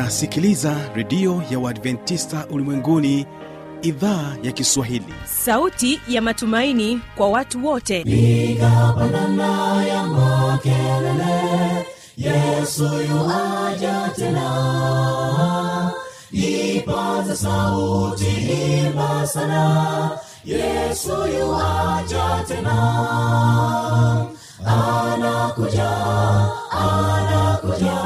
unasikiliza redio ya uadventista ulimwenguni idhaa ya kiswahili. Sauti ya matumaini kwa watu wote. Nigapandana ya makelele yesu yuaja tena. Ipaza sauti imba sana yesu yuaja tena. Anakuja anakuja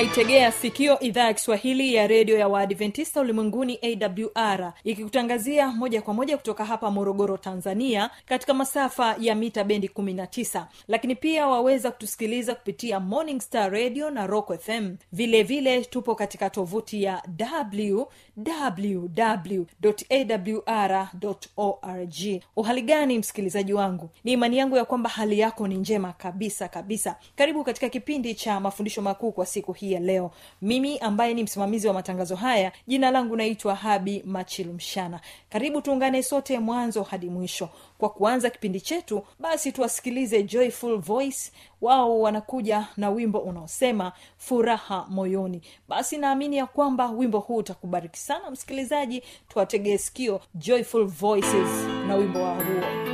unaitegea sikio idhaa ya kiswahili ya redio ya waadventista ulimwenguni awr ikikutangazia moja kwa moja kutoka hapa morogoro tanzania katika masafa ya mita bendi 19 lakini pia waweza kutusikiliza kupitia morning star radio na rock fm vilevile vile tupo katika tovuti ya www.awr.org uhali gani msikilizaji wangu? Ni imani yangu ya kwamba hali yako ni njema kabisa kabisa. Karibu katika kipindi cha mafundisho makuu kwa siku hii ya leo. Mimi ambaye ni msimamizi wa matangazo haya jina langu naitwa habi machilumshana karibu tuungane sote mwanzo hadi mwisho. Kwa kuanza kipindi chetu basi tuwasikilize joyful voice. Wao wanakuja na wimbo unaosema furaha moyoni. Basi naamini ya kwamba wimbo huu utakubariki sana msikilizaji. Tuwategee sikio joyful voices na wimbo wa huo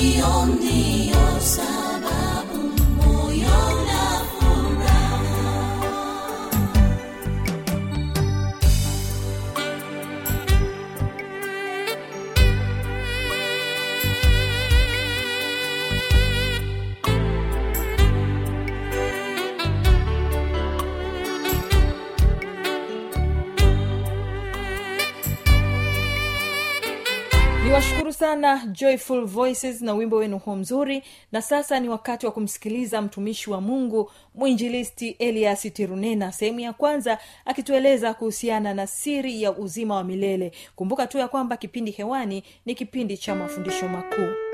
Hiyo ndiyo sana joyful voices na wimbo wenu huo mzuri. Na sasa ni wakati wa kumsikiliza mtumishi wa mungu mwinjilisti elias tirunena sehemu ya kwanza akitueleza kuhusiana na siri ya uzima wa milele. Kumbuka tu ya kwamba kipindi hewani ni kipindi cha mafundisho makuu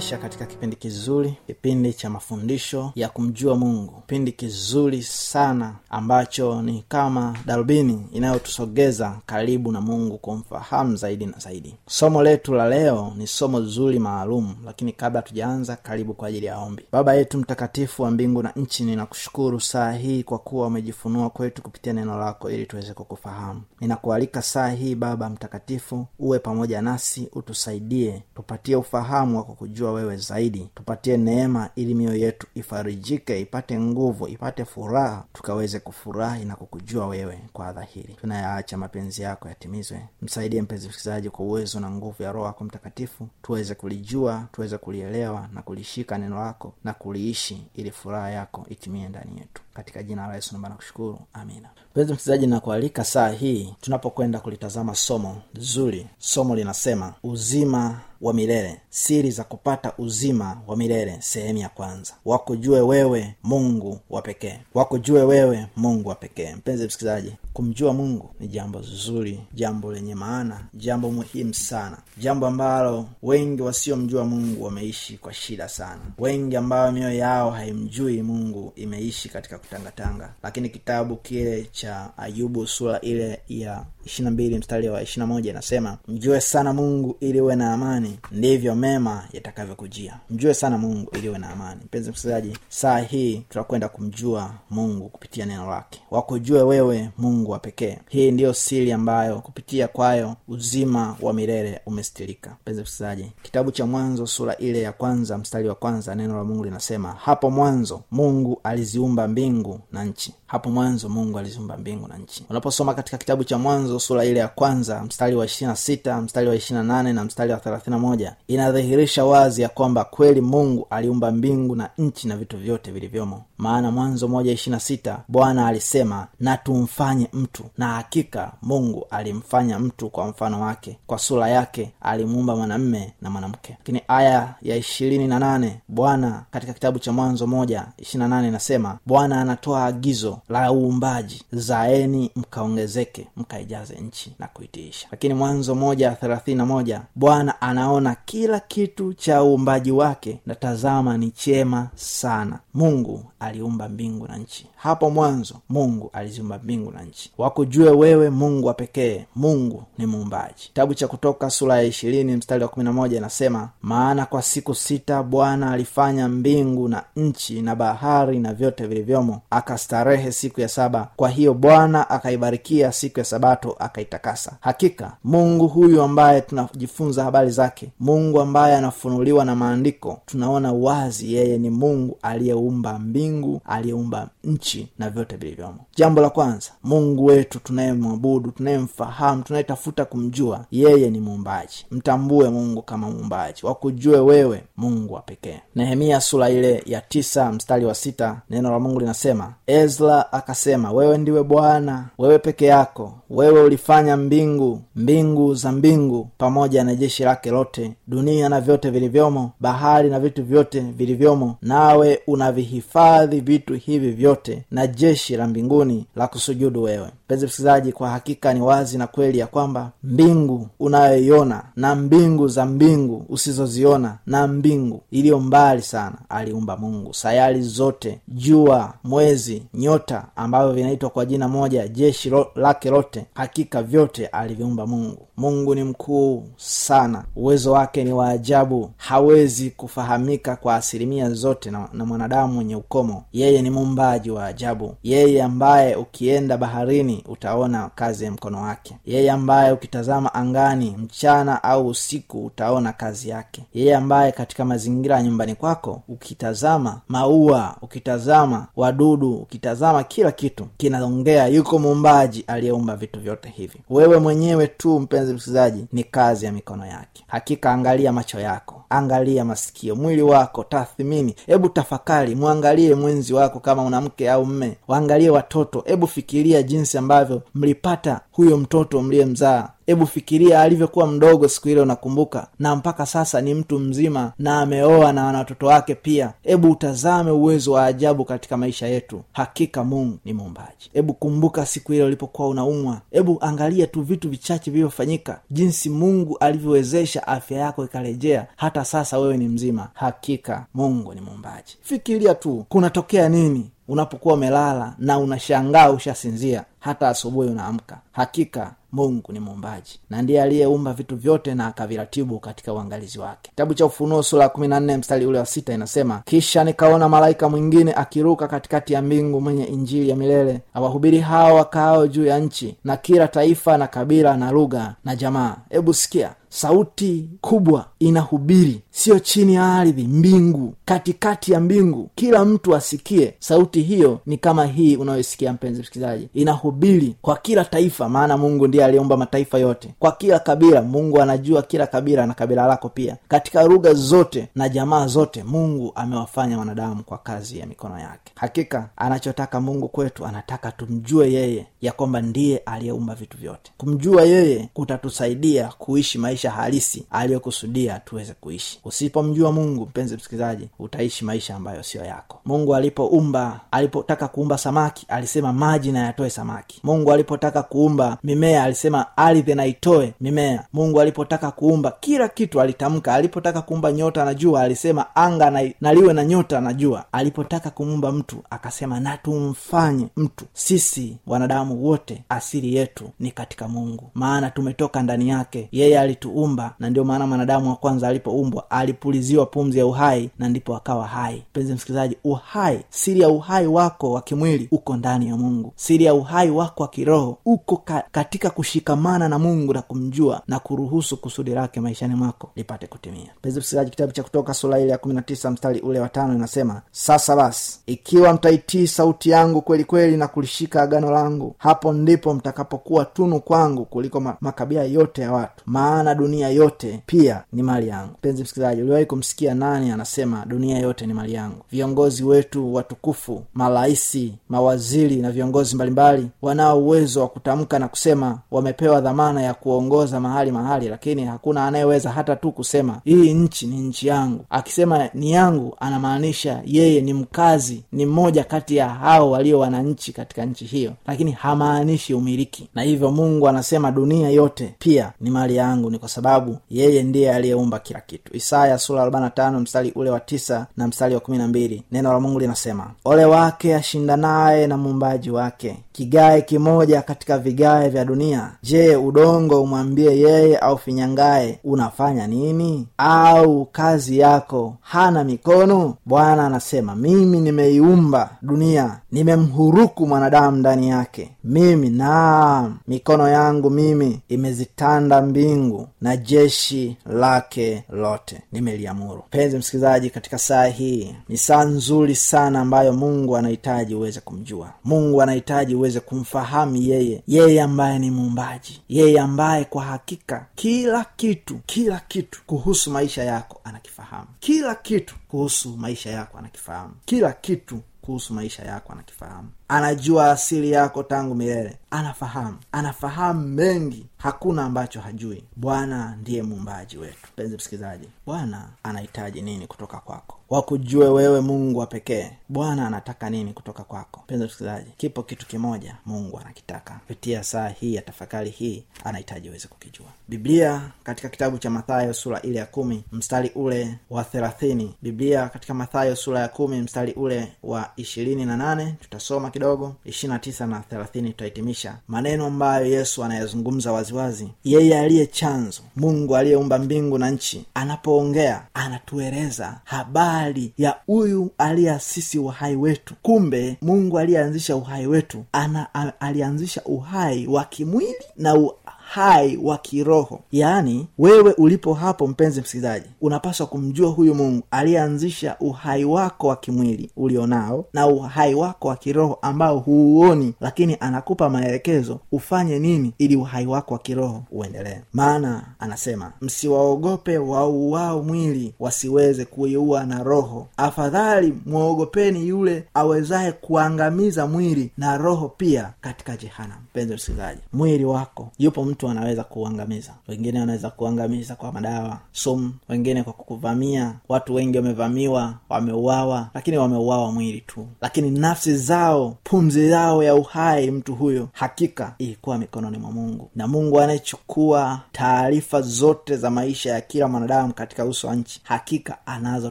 ninakukaribisha katika kipindi kizuri kipindi cha mafundisho ya kumjua mungu. Kipindi kizuri sana ambacho ni kama darubini inayotusogeza karibu na mungu kumfahamu zaidi na zaidi. Somo letu la leo ni somo zuri maalum lakini kabla tujaanza karibu kwa ajili ya ombi. Baba yetu mtakatifu wa mbingu na nchi ninakushukuru saa hii kwa kuwa umejifunua kwetu kupitia neno lako ili tuweze kukufahamu. Ninakualika saa hii baba mtakatifu uwe pamoja nasi utusaidie tupatie ufahamu wa kukujua wewe zaidi. Tupatie neema ili mioyo yetu ifarijike ipate nguvu ipate furaha tukaweze kufurahi na kukujua wewe kwa dhahiri. Tunayaacha mapenzi yako yatimizwe. Msaidie mpenzi msikilizaji kwa uwezo na nguvu ya roho yako mtakatifu tuweze kulijua tuweze kulielewa na kulishika neno lako na kuliishi ili furaha yako itimie ndani yetu katika jina la yesu naomba na kushukuru amina. Mpenzi msikilizaji nakualika saa hii tunapokwenda kulitazama somo zuri. Somo linasema uzima wa milele siri za kupata uzima wa milele sehemu ya kwanza. Wakujue wewe mungu wa pekee. Wakujue wewe mungu wa pekee. Mpenzi msikilizaji kumjua mungu ni jambo zuri jambo lenye maana jambo muhimu sana. Jambo ambalo wengi wasiomjua mungu wameishi kwa shida sana. Wengi ambayo mioyo yao haimjui mungu imeishi katika kutangatanga lakini kitabu kile cha ayubu sura ile ya ishirina mbili mstari wa ishirina moja inasema mjue sana mungu ili uwe na amani ndivyo mema yatakavyokujia. Mjue sana mungu ili uwe na amani. Mpenzi msikilizaji saa hii tutakwenda kumjua mungu kupitia neno lake. Wakujue wewe mungu wa pekee. Hii ndiyo siri ambayo kupitia kwayo uzima wa milele umestirika. Mpenzi msikilizaji kitabu cha mwanzo sura ile ya kwanza mstari wa kwanza neno la mungu linasema hapo mwanzo mungu aliziumba mbingu na nchi hapo mwanzo mungu aliziumba mbingu na nchi. Unaposoma katika kitabu cha mwanzo sura ile ya kwanza mstari wa ishirina sita mstari wa ishirina nane na mstari wa thelathina moja inadhihirisha wazi ya kwamba kweli mungu aliumba mbingu na nchi na vitu vyote vilivyomo maana mwanzo moja ishirina sita bwana alisema na tumfanye mtu. Na hakika mungu alimfanya mtu kwa mfano wake. Kwa sura yake alimuumba mwanamme na mwanamke. Lakini aya ya ishirini na nane bwana katika kitabu cha mwanzo moja ishirina nane inasema bwana anatoa agizo la uumbaji zaeni mkaongezeke mkaijaze nchi na kuitiisha. Lakini mwanzo moja thelathini na moja bwana anaona kila kitu cha uumbaji wake na tazama ni chema sana. Mungu aliumba mbingu na nchi. Hapo mwanzo mungu aliziumba mbingu na nchi. Wakujue wewe mungu wa pekee mungu ni muumbaji. Kitabu cha kutoka sura ya ishirini mstari wa kumi na moja inasema maana kwa siku sita bwana alifanya mbingu na nchi na bahari na vyote vilivyomo akastarehe siku ya saba. Kwa hiyo bwana akaibarikia siku ya sabato akaitakasa. Hakika mungu huyu ambaye tunajifunza habari zake mungu ambaye anafunuliwa na maandiko tunaona wazi yeye ni mungu aliyeumba mbingu aliyeumba nchi na vyote vilivyomo. Jambo la kwanza mungu wetu tunayemwabudu tunayemfahamu tunayetafuta kumjua yeye ni muumbaji. Mtambue mungu kama muumbaji wakujue wewe mungu wa pekee. Nehemia sura ile ya tisa mstari wa sita neno la mungu linasema ezra akasema wewe ndiwe bwana wewe peke yako wewe ulifanya mbingu mbingu za mbingu pamoja na jeshi lake lote dunia na vyote vilivyomo bahari na vitu vyote vilivyomo nawe unavihifadhi vitu hivi vyote na jeshi la mbinguni la kusujudu wewe mpenzi msikilizaji kwa hakika ni wazi na kweli ya kwamba mbingu unayoiona na mbingu za mbingu usizoziona na mbingu iliyo mbali sana aliumba mungu. Sayari zote jua mwezi nyota ambavyo vinaitwa kwa jina moja jeshi lo, lake lote hakika vyote aliviumba mungu. Mungu ni mkuu sana. Uwezo wake ni wa ajabu. Hawezi kufahamika kwa asilimia zote na, na mwanadamu mwenye ukomo. Yeye ni muumbaji wa ajabu. Yeye ambaye ukienda baharini utaona kazi ya mkono wake. Yeye ambaye ukitazama angani mchana au usiku utaona kazi yake. Yeye ambaye katika mazingira ya nyumbani kwako ukitazama maua ukitazama wadudu ukitazama kila kitu kinaongea yuko muumbaji aliyeumba vitu vyote hivi. Wewe mwenyewe tu mpenzi msikilizaji ni kazi ya mikono yake. Hakika angalia macho yako angalia masikio mwili wako tathmini. Hebu tafakari mwangalie mwenzi wako kama una au mme. Waangalie watoto hebu fikiria jinsi ambavyo mlipata huyo mtoto mliyemzaa. Hebu fikiria alivyokuwa mdogo siku ile unakumbuka? Na mpaka sasa ni mtu mzima na ameoa na ana watoto wake pia. Hebu utazame uwezo wa ajabu katika maisha yetu. Hakika mungu ni muumbaji. Hebu kumbuka siku ile ulipokuwa unaumwa. Hebu angalia tu vitu vichache vilivyofanyika jinsi mungu alivyowezesha afya yako ikarejea. Hata sasa wewe ni mzima. Hakika mungu ni muumbaji. Fikiria tu kunatokea nini unapokuwa umelala na unashangaa ushasinzia hata asubuhi unaamka. Hakika mungu ni muumbaji na ndiye aliyeumba vitu vyote na akaviratibu katika uangalizi wake. Kitabu cha ufunuo sura ya kumi na nne mstari ule wa sita inasema kisha nikaona malaika mwingine akiruka katikati ya mbingu mwenye injili ya milele awahubiri hao wakaao juu ya nchi na kila taifa na kabila na lugha na jamaa. Hebu sikia sauti kubwa inahubiri siyo chini ya ardhi mbingu katikati ya mbingu. Kila mtu asikie sauti hiyo ni kama hii unayoisikia mpenzi msikilizaji. Inahubiri kwa kila taifa maana mungu ndiye aliumba mataifa yote. Kwa kila kabila mungu anajua kila kabila na kabila lako pia. Katika lugha zote na jamaa zote mungu amewafanya wanadamu kwa kazi ya mikono yake. Hakika anachotaka mungu kwetu anataka tumjue yeye ya kwamba ndiye aliyeumba vitu vyote. Kumjua yeye kutatusaidia kuishi maisha halisi aliyokusudia tuweze kuishi. Usipomjua mungu mpenzi msikilizaji utaishi maisha ambayo siyo yako. Mungu alipoumba alipotaka kuumba samaki alisema maji na yatoe samaki. Mungu alipotaka kuumba mimea alisema ardhi na itoe mimea. Mungu alipotaka kuumba kila kitu alitamka. Alipotaka kuumba nyota na jua alisema anga na, na nyota na jua. Alipotaka kumuumba mtu akasema na tumfanye mtu sisi wanadamu wote asili yetu ni katika mungu. Maana tumetoka ndani yake. Yeye alituumba na ndio maana mwanadamu wa kwanza alipoumbwa alipuliziwa pumzi ya uhai na ndipo akawa hai. Mpenzi msikilizaji uhai siri ya uhai wako wa kimwili uko ndani ya mungu. Siri ya uhai wako wa kiroho uko ka, katika kushikamana na mungu na kumjua na kuruhusu kusudi lake maishani mwako lipate kutimia. Mpenzi msikilizaji kitabu cha kutoka sura ile ya kumi na tisa mstari ule wa tano inasema sasa basi ikiwa mtaitii sauti yangu kweli kweli na kulishika agano langu hapo ndipo mtakapokuwa tunu kwangu kuliko makabila yote ya watu maana dunia yote pia ni mali yangu. Mpenzi msikilizaji uliwahi kumsikia nani anasema dunia yote ni mali yangu viongozi wetu watukufu maraisi mawaziri na viongozi mbalimbali wanao uwezo wa kutamka na kusema wamepewa dhamana ya kuongoza mahali mahali lakini hakuna anayeweza hata tu kusema hii nchi ni nchi yangu. Akisema ni yangu anamaanisha yeye ni mkazi ni mmoja kati ya hao walio wananchi katika nchi hiyo. Lakini hamaanishi umiliki. Na hivyo mungu anasema dunia yote pia ni mali yangu ni kwa sababu yeye ndiye aliyeumba kila kitu. Isaya sura 45 mstari ule wa tisa na mstari wa na neno la mungu linasema ole wake ashindanaye na muumbaji wake kigae kimoja katika vigae vya dunia je udongo umwambie yeye au finyangaye unafanya nini? Au kazi yako hana mikono? Bwana anasema mimi nimeiumba dunia nimemhuruku mwanadamu ndani yake. Mimi naam mikono yangu mimi imezitanda mbingu na jeshi lake lote nimeliamuru. Mpenzi msikilizaji katika saa hii ni saa nzuri sana ambayo mungu anahitaji uweze kumjua. Mungu anahitaji uweze kumfahamu yeye yeye ambaye ni muumbaji. Yeye ambaye kwa hakika kila kitu kila kitu kuhusu maisha yako anakifahamu. Kila kitu kuhusu maisha yako anakifahamu. Kila kitu kuhusu maisha yako anakifahamu anajua asili yako tangu milele. Anafahamu. Anafahamu mengi. Hakuna ambacho hajui. Bwana ndiye muumbaji wetu. Mpenzi msikilizaji bwana anahitaji nini kutoka kwako? Wakujue wewe mungu wa pekee. Bwana anataka nini kutoka kwako? Mpenzi msikilizaji kipo kitu kimoja mungu anakitaka. Kupitia saa hii ya tafakari hii anahitaji uweze kukijua. Biblia katika kitabu cha mathayo sura ile ya kumi mstari ule wa thelathini. Biblia katika mathayo sura ya kumi mstari ule wa ishirini na nane. Tutasoma kidogo ishirina tisa na thelathini tutahitimisha. Maneno ambayo yesu anayazungumza waziwazi. Yeye aliye chanzo mungu aliyeumba mbingu na nchi anapoongea anatueleza habari ya huyu aliyeasisi uhai wetu. Kumbe mungu aliyeanzisha uhai wetu ana alianzisha uhai wa kimwili na u, hai wa kiroho. Yaani wewe ulipo hapo mpenzi msikilizaji unapaswa kumjua huyu mungu aliyeanzisha uhai wako wa kimwili ulionao na uhai wako wa kiroho ambao huuoni lakini anakupa maelekezo ufanye nini ili uhai wako wa kiroho uendelee. Maana anasema msiwaogope wauao mwili wasiweze kuiua na roho. Afadhali mwogopeni yule awezaye kuangamiza mwili na roho pia katika jehanamu. Mpenzi msikilizaji mwili wako yupo mtu anaweza kuuangamiza wengine wanaweza kuangamiza kwa madawa sumu wengine kwa kukuvamia. Watu wengi wamevamiwa wameuawa lakini wameuawa mwili tu. Lakini nafsi zao pumzi yao ya uhai mtu huyo hakika ilikuwa mikononi mwa mungu. Na mungu anayechukua taarifa zote za maisha ya kila mwanadamu katika uso wa nchi hakika anazo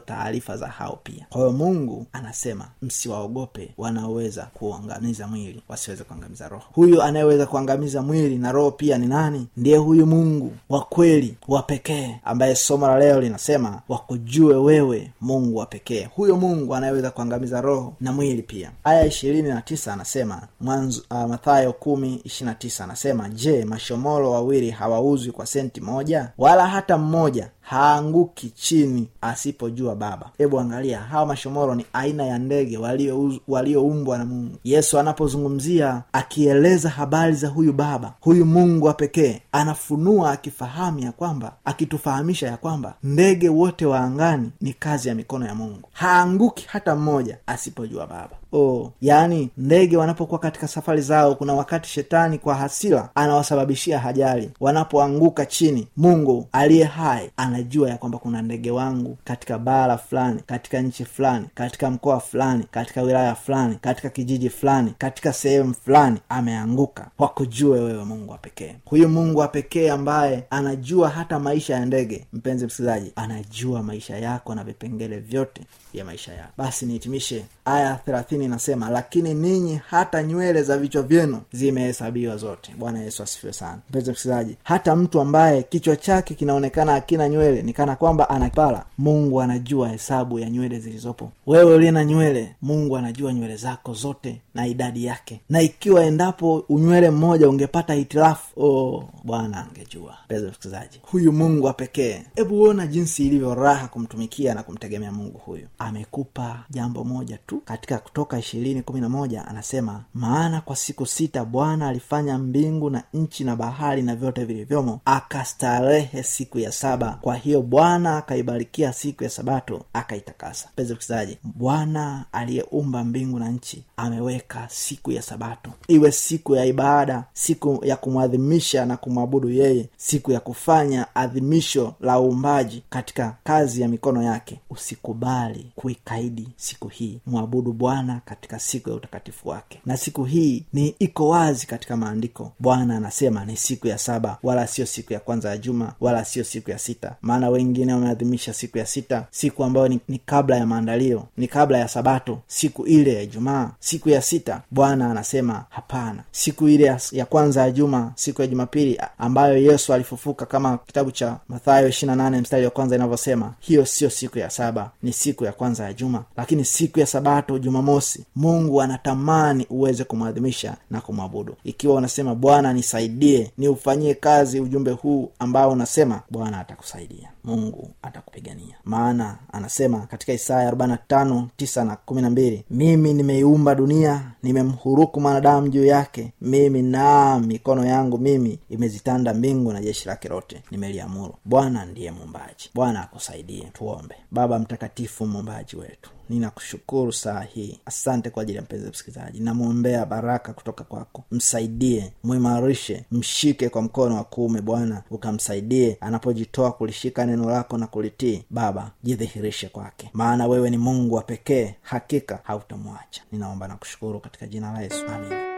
taarifa za hao pia. Kwa hiyo mungu anasema msiwaogope wanaoweza kuangamiza mwili wasiweze kuangamiza roho. Huyu anayeweza kuangamiza mwili na roho pia ni nani ndiye huyu mungu wa kweli wa pekee ambaye somo la leo linasema wakujue wewe mungu wa pekee. Huyo mungu anayeweza kuangamiza roho na mwili pia. Aya ishirini na tisa anasema mwanzo uh, mathayo kumi ishirina tisa anasema je mashomoro wawili hawauzwi kwa senti moja? Wala hata mmoja haanguki chini asipojua baba. Hebu angalia hawa mashomoro ni aina ya ndege walioumbwa walio na mungu. Yesu anapozungumzia akieleza habari za huyu baba huyu mungu wa pekee anafunua akifahamu ya kwamba akitufahamisha ya kwamba ndege wote wa angani ni kazi ya mikono ya mungu. Haanguki hata mmoja asipojua baba oh, yaani ndege wanapokuwa katika safari zao kuna wakati shetani kwa hasira anawasababishia hajali. Wanapoanguka chini mungu aliye hai anajua ya kwamba kuna ndege wangu katika bara fulani katika nchi fulani katika mkoa fulani katika wilaya fulani katika kijiji fulani katika sehemu fulani ameanguka. Wakujue wewe mungu wa pekee. Huyu mungu wa pekee ambaye anajua hata maisha ya ndege mpenzi msikilizaji anajua maisha yako na vipengele vyote vya maisha yako. Basi nihitimishe aya thelathini inasema lakini ninyi hata nywele za vichwa vyenu zimehesabiwa zote. Bwana yesu asifiwe sana. Mpenzi msikilizaji hata mtu ambaye kichwa chake kinaonekana akina nywele ni kana kwamba anapala mungu anajua hesabu ya nywele zilizopo. Wewe uliye na nywele mungu anajua nywele zako zote na idadi yake. Na ikiwa endapo unywele mmoja ungepata hitilafu oh, bwana angejua. Mpenzi msikilizaji huyu mungu wa pekee hebu uona jinsi ilivyo raha kumtumikia na kumtegemea mungu huyu. Amekupa jambo moja tu katika kutoka ishirini kumi na moja anasema maana kwa siku sita bwana alifanya mbingu na nchi na bahari na vyote vilivyomo akastarehe siku ya saba. Kwa hiyo bwana akaibarikia siku ya sabato akaitakasa. Msikilizaji bwana aliyeumba mbingu na nchi ameweka siku ya sabato. Iwe siku ya ibada siku ya kumwadhimisha na kumwabudu yeye siku ya kufanya adhimisho la uumbaji katika kazi ya mikono yake usikubali kuikaidi siku hii. Mwabudu bwana katika siku ya utakatifu wake na siku hii ni iko wazi katika maandiko bwana anasema ni siku ya saba wala sio siku ya kwanza ya juma wala sio siku ya sita maana wengine wameadhimisha siku ya sita siku ambayo ni, ni kabla ya maandalio ni kabla ya sabato siku ile ya ijumaa siku ya sita bwana anasema hapana siku ile ya, ya kwanza ya juma siku ya jumapili ambayo yesu alifufuka kama kitabu cha mathayo ishirina nane mstari wa kwanza inavyosema hiyo sio siku ya saba ni siku ya kwanza ya juma lakini siku ya sabato jumamosi mungu anatamani uweze kumwadhimisha na kumwabudu. Ikiwa unasema bwana nisaidie niufanyie kazi ujumbe huu ambao unasema bwana atakusaidia mungu atakupigania. Maana anasema katika isaya 45 9 na 12 mimi nimeiumba dunia nimemhuruku mwanadamu juu yake. Mimi na mikono yangu mimi imezitanda mbingu na jeshi lake lote nimeliamuru. Bwana ndiye muumbaji. Bwana akusaidie tuombe. Baba mtakatifu muumbaji wetu ninakushukuru saa hii. Asante kwa ajili ya mpenzi msikilizaji. Namwombea baraka kutoka kwako. Msaidie mwimarishe mshike kwa mkono wa kuume bwana. Ukamsaidie anapojitoa kulishika neno lako na kulitii. Baba jidhihirishe kwake. Maana wewe ni mungu wa pekee hakika hautamwacha. Ninaomba na kushukuru katika jina la yesu. Amin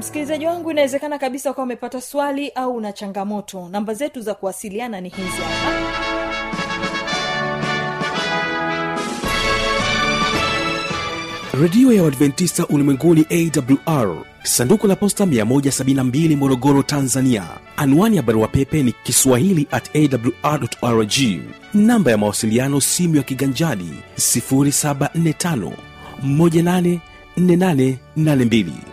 msikilizaji wangu inawezekana kabisa ukawa umepata swali au una changamoto. Namba zetu za kuwasiliana ni hizi redio ya uadventista ulimwenguni awr sanduku la posta 172 morogoro tanzania. Anwani ya barua pepe ni kiswahili at awrrg namba ya mawasiliano simu ya kiganjani 745 184882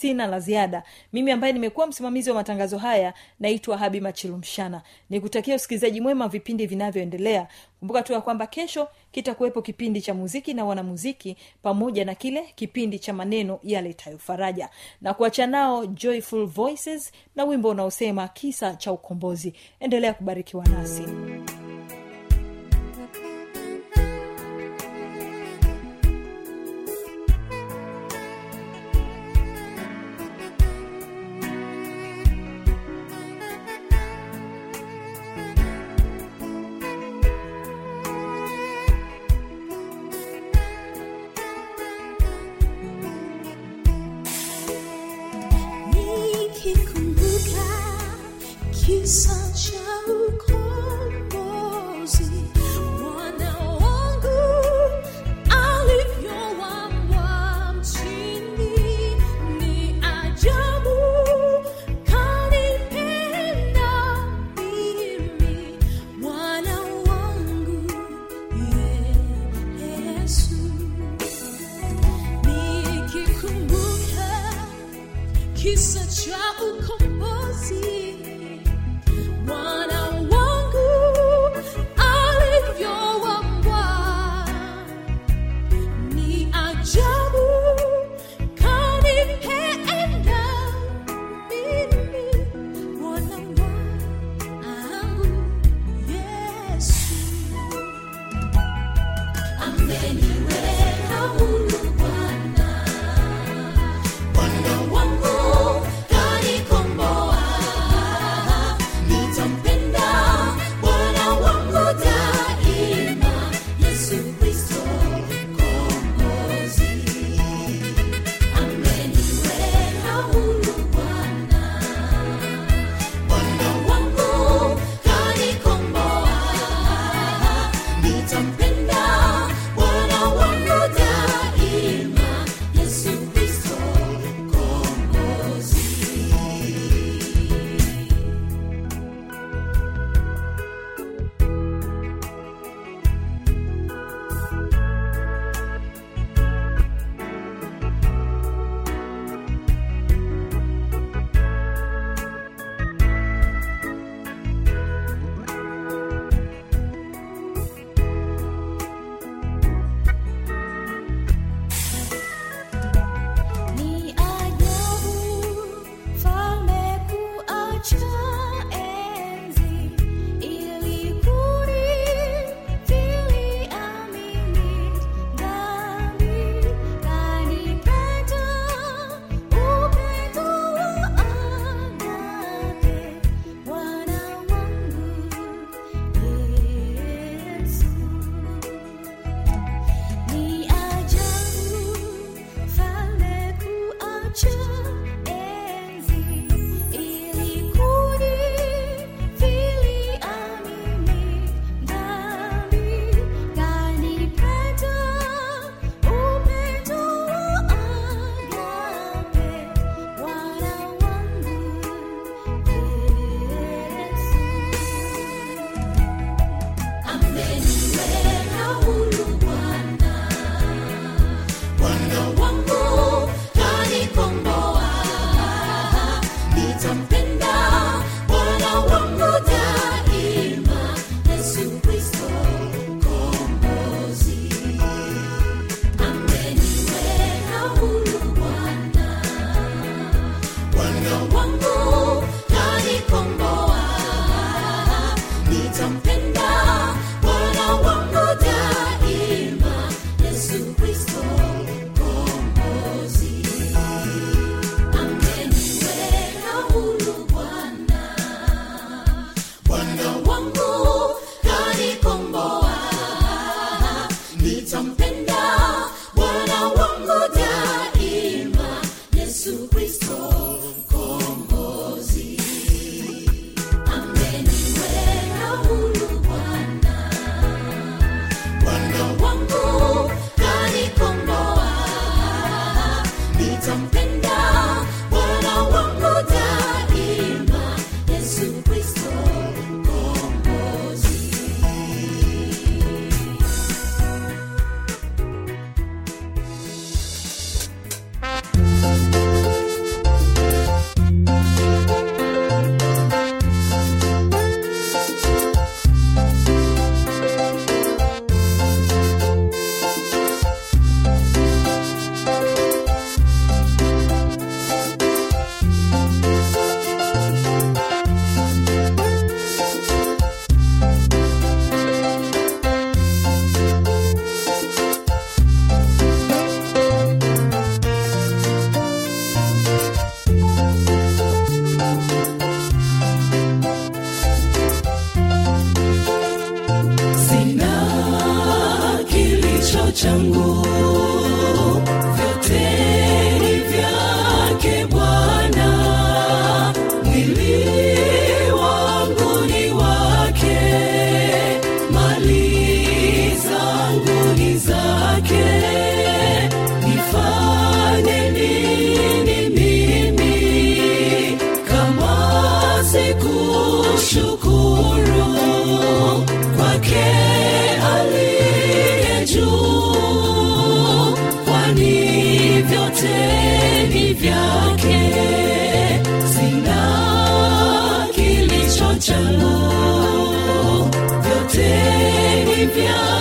sina la ziada. Mimi ambaye nimekuwa msimamizi wa matangazo haya naitwa habi machilumshana. Nikutakia usikilizaji mwema vipindi vinavyoendelea. Kumbuka tu ya kwamba kesho kitakuwepo kipindi cha muziki na wanamuziki pamoja na kile kipindi cha maneno yaletayo faraja. Na kuacha nao joyful voices na wimbo unaosema kisa cha ukombozi. Endelea kubarikiwa nasi ni